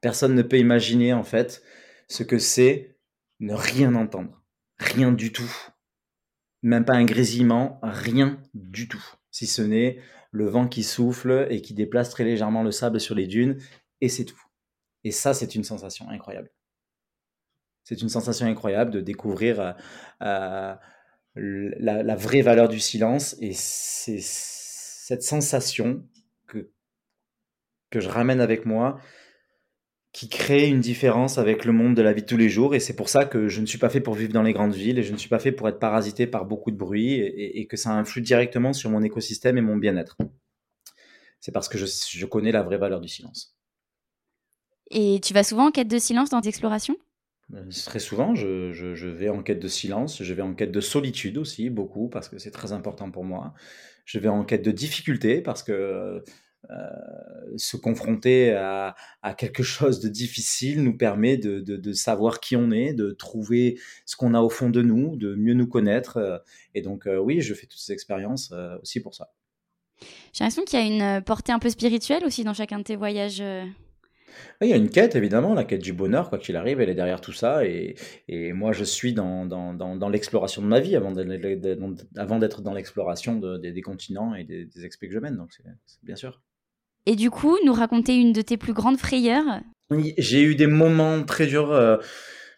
Personne ne peut imaginer en fait ce que c'est ne rien entendre. Rien du tout. Même pas un grésillement, rien du tout. Si ce n'est le vent qui souffle et qui déplace très légèrement le sable sur les dunes, et c'est tout. Et ça, c'est une sensation incroyable. C'est une sensation incroyable de découvrir euh, euh, la, vraie valeur du silence, et c'est cette sensation que, que je ramène avec moi qui crée une différence avec le monde de la vie de tous les jours. Et c'est pour ça que je ne suis pas fait pour vivre dans les grandes villes et je ne suis pas fait pour être parasité par beaucoup de bruit et, et que ça influe directement sur mon écosystème et mon bien-être. C'est parce que je, je, connais la vraie valeur du silence. Et tu vas souvent en quête de silence dans tes explorations? Euh, Très souvent, je, je, je, vais en quête de silence, je vais en quête de solitude aussi, beaucoup, parce que c'est très important pour moi. Je vais en quête de difficulté, parce que euh, se confronter à, à, quelque chose de difficile nous permet de, de, de, savoir qui on est, de trouver ce qu'on a au fond de nous, de mieux nous connaître. Et donc, euh, oui, je fais toutes ces expériences euh, aussi pour ça. J'ai l'impression qu'il y a une portée un peu spirituelle aussi dans chacun de tes voyages. Oui, il y a une quête, évidemment, la quête du bonheur, quoi qu'il arrive, elle est derrière tout ça. Et, et moi, je suis dans, dans, dans, dans l'exploration de ma vie avant d'être dans l'exploration de, des, des, continents et des, des expés que je mène. Donc, c'est bien sûr. Et du coup, nous raconter une de tes plus grandes frayeurs Oui, j'ai eu des moments très durs. Euh,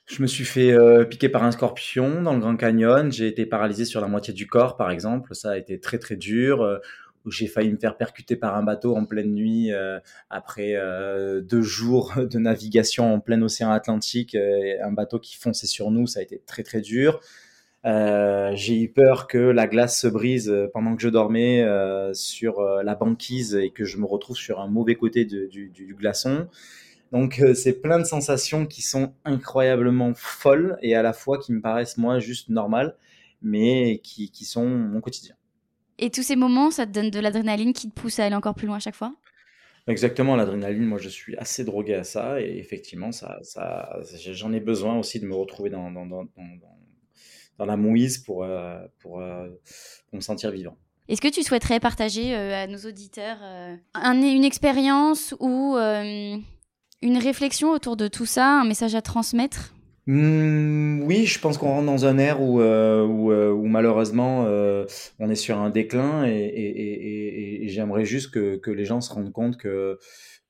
je me suis fait euh, piquer par un scorpion dans le Grand Canyon. J'ai été paralysé sur la moitié du corps, par exemple. Ça a été très très dur. Euh, j'ai failli me faire percuter par un bateau en pleine nuit après deux jours [laughs] de navigation en plein océan Atlantique. un bateau qui fonçait sur nous, ça a été très très dur. Euh, j'ai eu peur que la glace se brise pendant que je dormais euh, sur euh, la banquise et que je me retrouve sur un mauvais côté de, du, du, glaçon. Donc euh, c'est plein de sensations qui sont incroyablement folles et à la fois qui me paraissent moi juste normales, mais qui, qui sont mon quotidien. Et tous ces moments, ça te donne de l'adrénaline qui te pousse à aller encore plus loin à chaque fois? Exactement, l'adrénaline, moi je suis assez drogué à ça et effectivement, ça, ça, j'en ai besoin aussi de me retrouver dans, dans, dans, dans dans la mouise pour, euh, pour, euh, pour, me sentir vivant. Est-ce que tu souhaiterais partager euh, à nos auditeurs un, une expérience ou une réflexion autour de tout ça, un message à transmettre? Mmh, oui, je pense qu'on rentre dans un air où, où, où malheureusement on est sur un déclin et, et, et, et j'aimerais juste que, que, les gens se rendent compte que,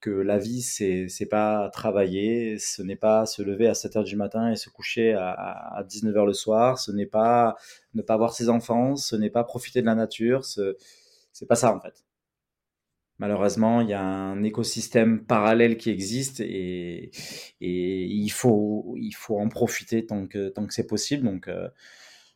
que la vie, c'est c'est pas travailler, ce n'est pas se lever à 7 heures du matin et se coucher à, à 19 heures le soir, ce n'est pas ne pas voir ses enfants, ce n'est pas profiter de la nature, c'est pas ça en fait. Malheureusement, il y a un écosystème parallèle qui existe et, et il, faut, il faut en profiter tant que, tant que c'est possible. Donc, euh,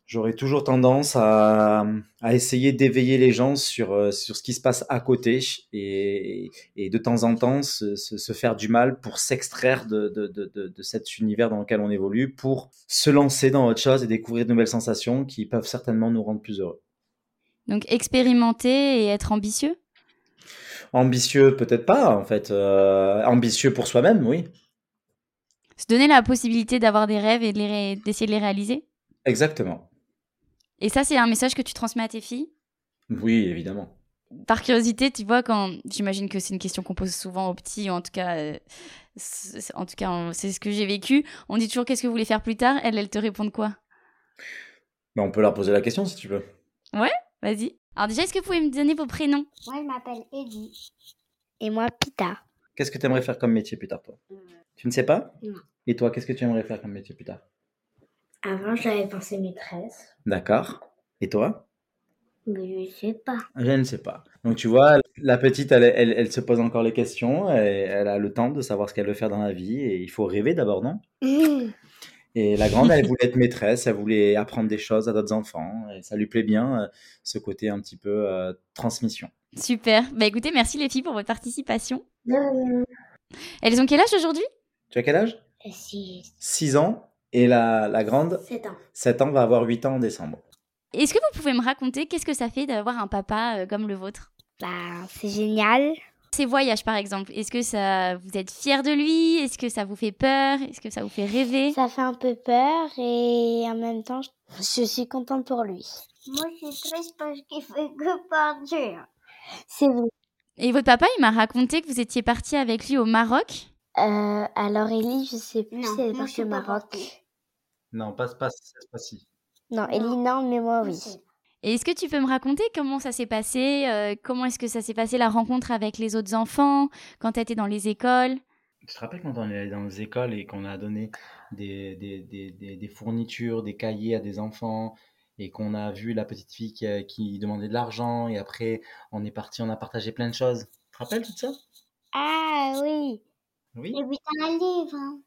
j'aurais toujours tendance à, à essayer d'éveiller les gens sur, euh, sur ce qui se passe à côté et, et de temps en temps se, se, se faire du mal pour s'extraire de, de, de, de, cet univers dans lequel on évolue, pour se lancer dans autre chose et découvrir de nouvelles sensations qui peuvent certainement nous rendre plus heureux. Donc, expérimenter et être ambitieux? Ambitieux, peut-être pas, en fait. Euh, ambitieux pour soi-même, oui. Se donner la possibilité d'avoir des rêves et d'essayer de, de, les réaliser? Exactement. Et ça, c'est un message que tu transmets à tes filles? Oui, évidemment. Par curiosité, tu vois, quand j'imagine que c'est une question qu'on pose souvent aux petits, ou en tout cas, euh, en tout cas, c'est ce que j'ai vécu. On dit toujours qu'est-ce que vous voulez faire plus tard? Elles, elles te répondent quoi? Ben, On peut leur poser la question si tu veux. Ouais, vas-y. Alors déjà, est-ce que vous pouvez me donner vos prénoms? Moi, je m'appelle Eddie. Et moi, Pita. Qu'est-ce que tu aimerais faire comme métier plus tard, toi? Mmh. Tu ne sais pas? Non. Et toi, qu'est-ce que tu aimerais faire comme métier plus tard? Avant, j'avais pensé maîtresse. D'accord. Et toi? Mais je sais pas. Je ne sais pas. Donc tu vois, la petite, elle, elle, elle se pose encore les questions, elle, elle, a le temps de savoir ce qu'elle veut faire dans la vie, et il faut rêver d'abord, non? Mmh. Et la grande, elle [laughs] voulait être maîtresse, elle voulait apprendre des choses à d'autres enfants. Et ça lui plaît bien, euh, ce côté un petit peu euh, transmission. Super. Bah écoutez, merci les filles pour votre participation. Mmh. Elles ont quel âge aujourd'hui? Tu as quel âge? 6. 6 ans. Et la, la grande 7 ans. 7 ans va avoir 8 ans en décembre. Est-ce que vous pouvez me raconter qu'est-ce que ça fait d'avoir un papa euh, comme le vôtre? Bah, c'est génial. Ces voyages, par exemple, est-ce que ça, vous êtes fier de lui? Est-ce que ça vous fait peur? Est-ce que ça vous fait rêver? Ça fait un peu peur et en même temps, je suis contente pour lui. Moi, je suis triste parce qu'il fait que partir. C'est vrai. Et votre papa, il m'a raconté que vous étiez parti avec lui au Maroc? Euh, Alors, Ellie, je sais plus non, si elle est partie au Maroc. Non, pas, pas, pas si. Non, Ellie, non, mais moi, oui. Et est-ce que tu peux me raconter comment ça s'est passé euh, Comment est-ce que ça s'est passé la rencontre avec les autres enfants quand tu étais dans les écoles? Tu te rappelles quand on est allé dans les écoles et qu'on a donné des, des, des, des, fournitures, des cahiers à des enfants et qu'on a vu la petite fille qui, qui demandait de l'argent et après on est parti, on a partagé plein de choses. Tu te rappelles tout ça? Ah oui. Oui. Et puis dans un livre.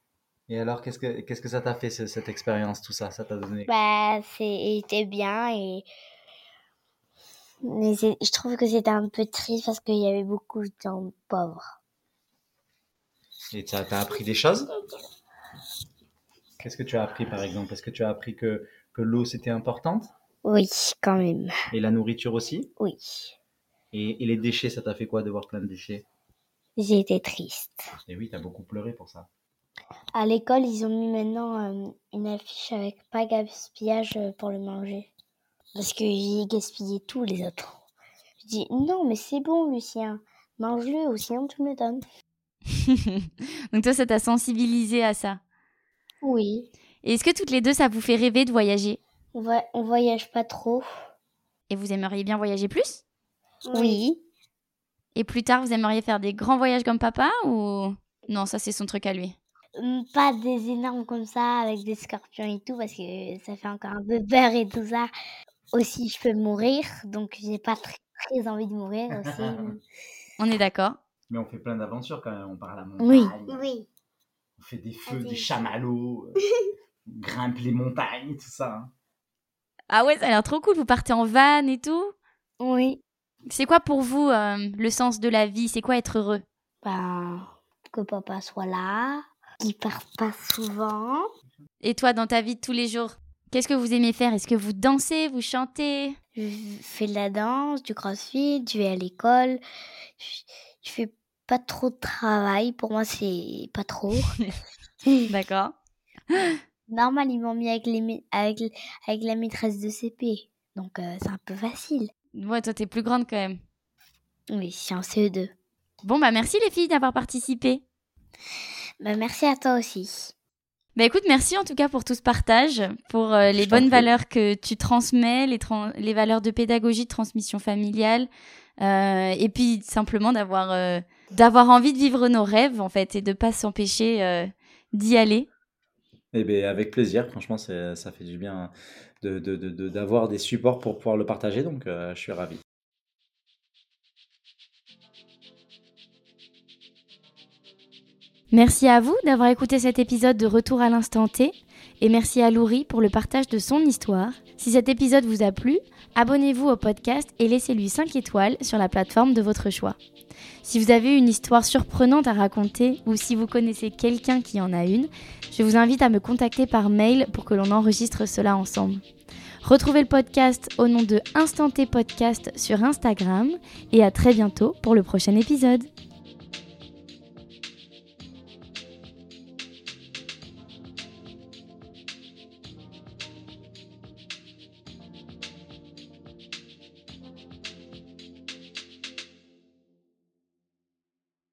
Et alors, qu'est-ce que, qu'est-ce que ça t'a fait, ce- cette expérience, tout ça? Ça t'a donné Bah, c'était bien et. Mais je trouve que c'était un peu triste parce qu'il y avait beaucoup de gens pauvres. Et ça t'a appris des choses? Qu'est-ce que tu as appris, par exemple? Est-ce que tu as appris que, que l'eau, c'était importante? Oui, quand même. Et la nourriture aussi? Oui. et, et les déchets, ça t'a fait quoi de voir plein de déchets? J'ai été triste. Et oui, t'as beaucoup pleuré pour ça. À l'école, ils ont mis maintenant euh, une affiche avec pas gaspillage euh, pour le manger. Parce que j'ai gaspillé tous les autres. Je dis non, mais c'est bon, Lucien. Mange-le ou sinon tu me le donnes. [laughs] Donc toi, ça t'a sensibilisé à ça? Oui. Et est-ce que toutes les deux, ça vous fait rêver de voyager? On, va, on voyage pas trop. Et vous aimeriez bien voyager plus? Oui. Et plus tard, vous aimeriez faire des grands voyages comme papa ou? Non, ça c'est son truc à lui. Pas des énormes comme ça avec des scorpions et tout parce que ça fait encore un peu peur et tout ça. Aussi, je peux mourir, donc j'ai pas très, très envie de mourir aussi. [laughs] On est d'accord Mais on fait plein d'aventures quand même. On part à la Oui. montagne. Oui. On fait des feux, Vas-y. des chamallows. [laughs] euh, on grimpe les montagnes, tout ça. hein. Ah ouais, ça a l'air trop cool. Vous partez en van et tout? Oui. C'est quoi pour vous euh, le sens de la vie? C'est quoi être heureux? Ben, que papa soit là, qu'il parte pas souvent. Et toi, dans ta vie de tous les jours, qu'est-ce que vous aimez faire? Est-ce que vous dansez, vous chantez? Je fais de la danse, du crossfit, je vais à l'école. Je, je fais pas trop de travail. Pour moi, c'est pas trop. [laughs] D'accord. [laughs] Normal, ils m'ont mis avec, les, ma- avec, avec la maîtresse de CP. Donc, euh, c'est un peu facile. Ouais, toi, t'es plus grande quand même. Oui, c'est en CE2. Bon, bah merci les filles d'avoir participé. Ben, merci à toi aussi. Bah écoute, merci en tout cas pour tout ce partage, pour euh, les bonnes valeurs que tu transmets, les, les valeurs de pédagogie, de transmission familiale, euh, et puis simplement d'avoir euh, d'avoir envie de vivre nos rêves en fait et de pas s'empêcher euh, d'y aller. Eh bien, avec plaisir. Franchement, c'est- ça fait du bien de, de- de- de- d'avoir des supports pour pouvoir le partager. Donc, euh, je suis ravi. Merci à vous d'avoir écouté cet épisode de Retour à l'instant T et merci à Laurie pour le partage de son histoire. Si cet épisode vous a plu, abonnez-vous au podcast et laissez-lui 5 étoiles sur la plateforme de votre choix. Si vous avez une histoire surprenante à raconter ou si vous connaissez quelqu'un qui en a une, je vous invite à me contacter par mail pour que l'on enregistre cela ensemble. Retrouvez le podcast au nom de Instant T Podcast sur Instagram et à très bientôt pour le prochain épisode.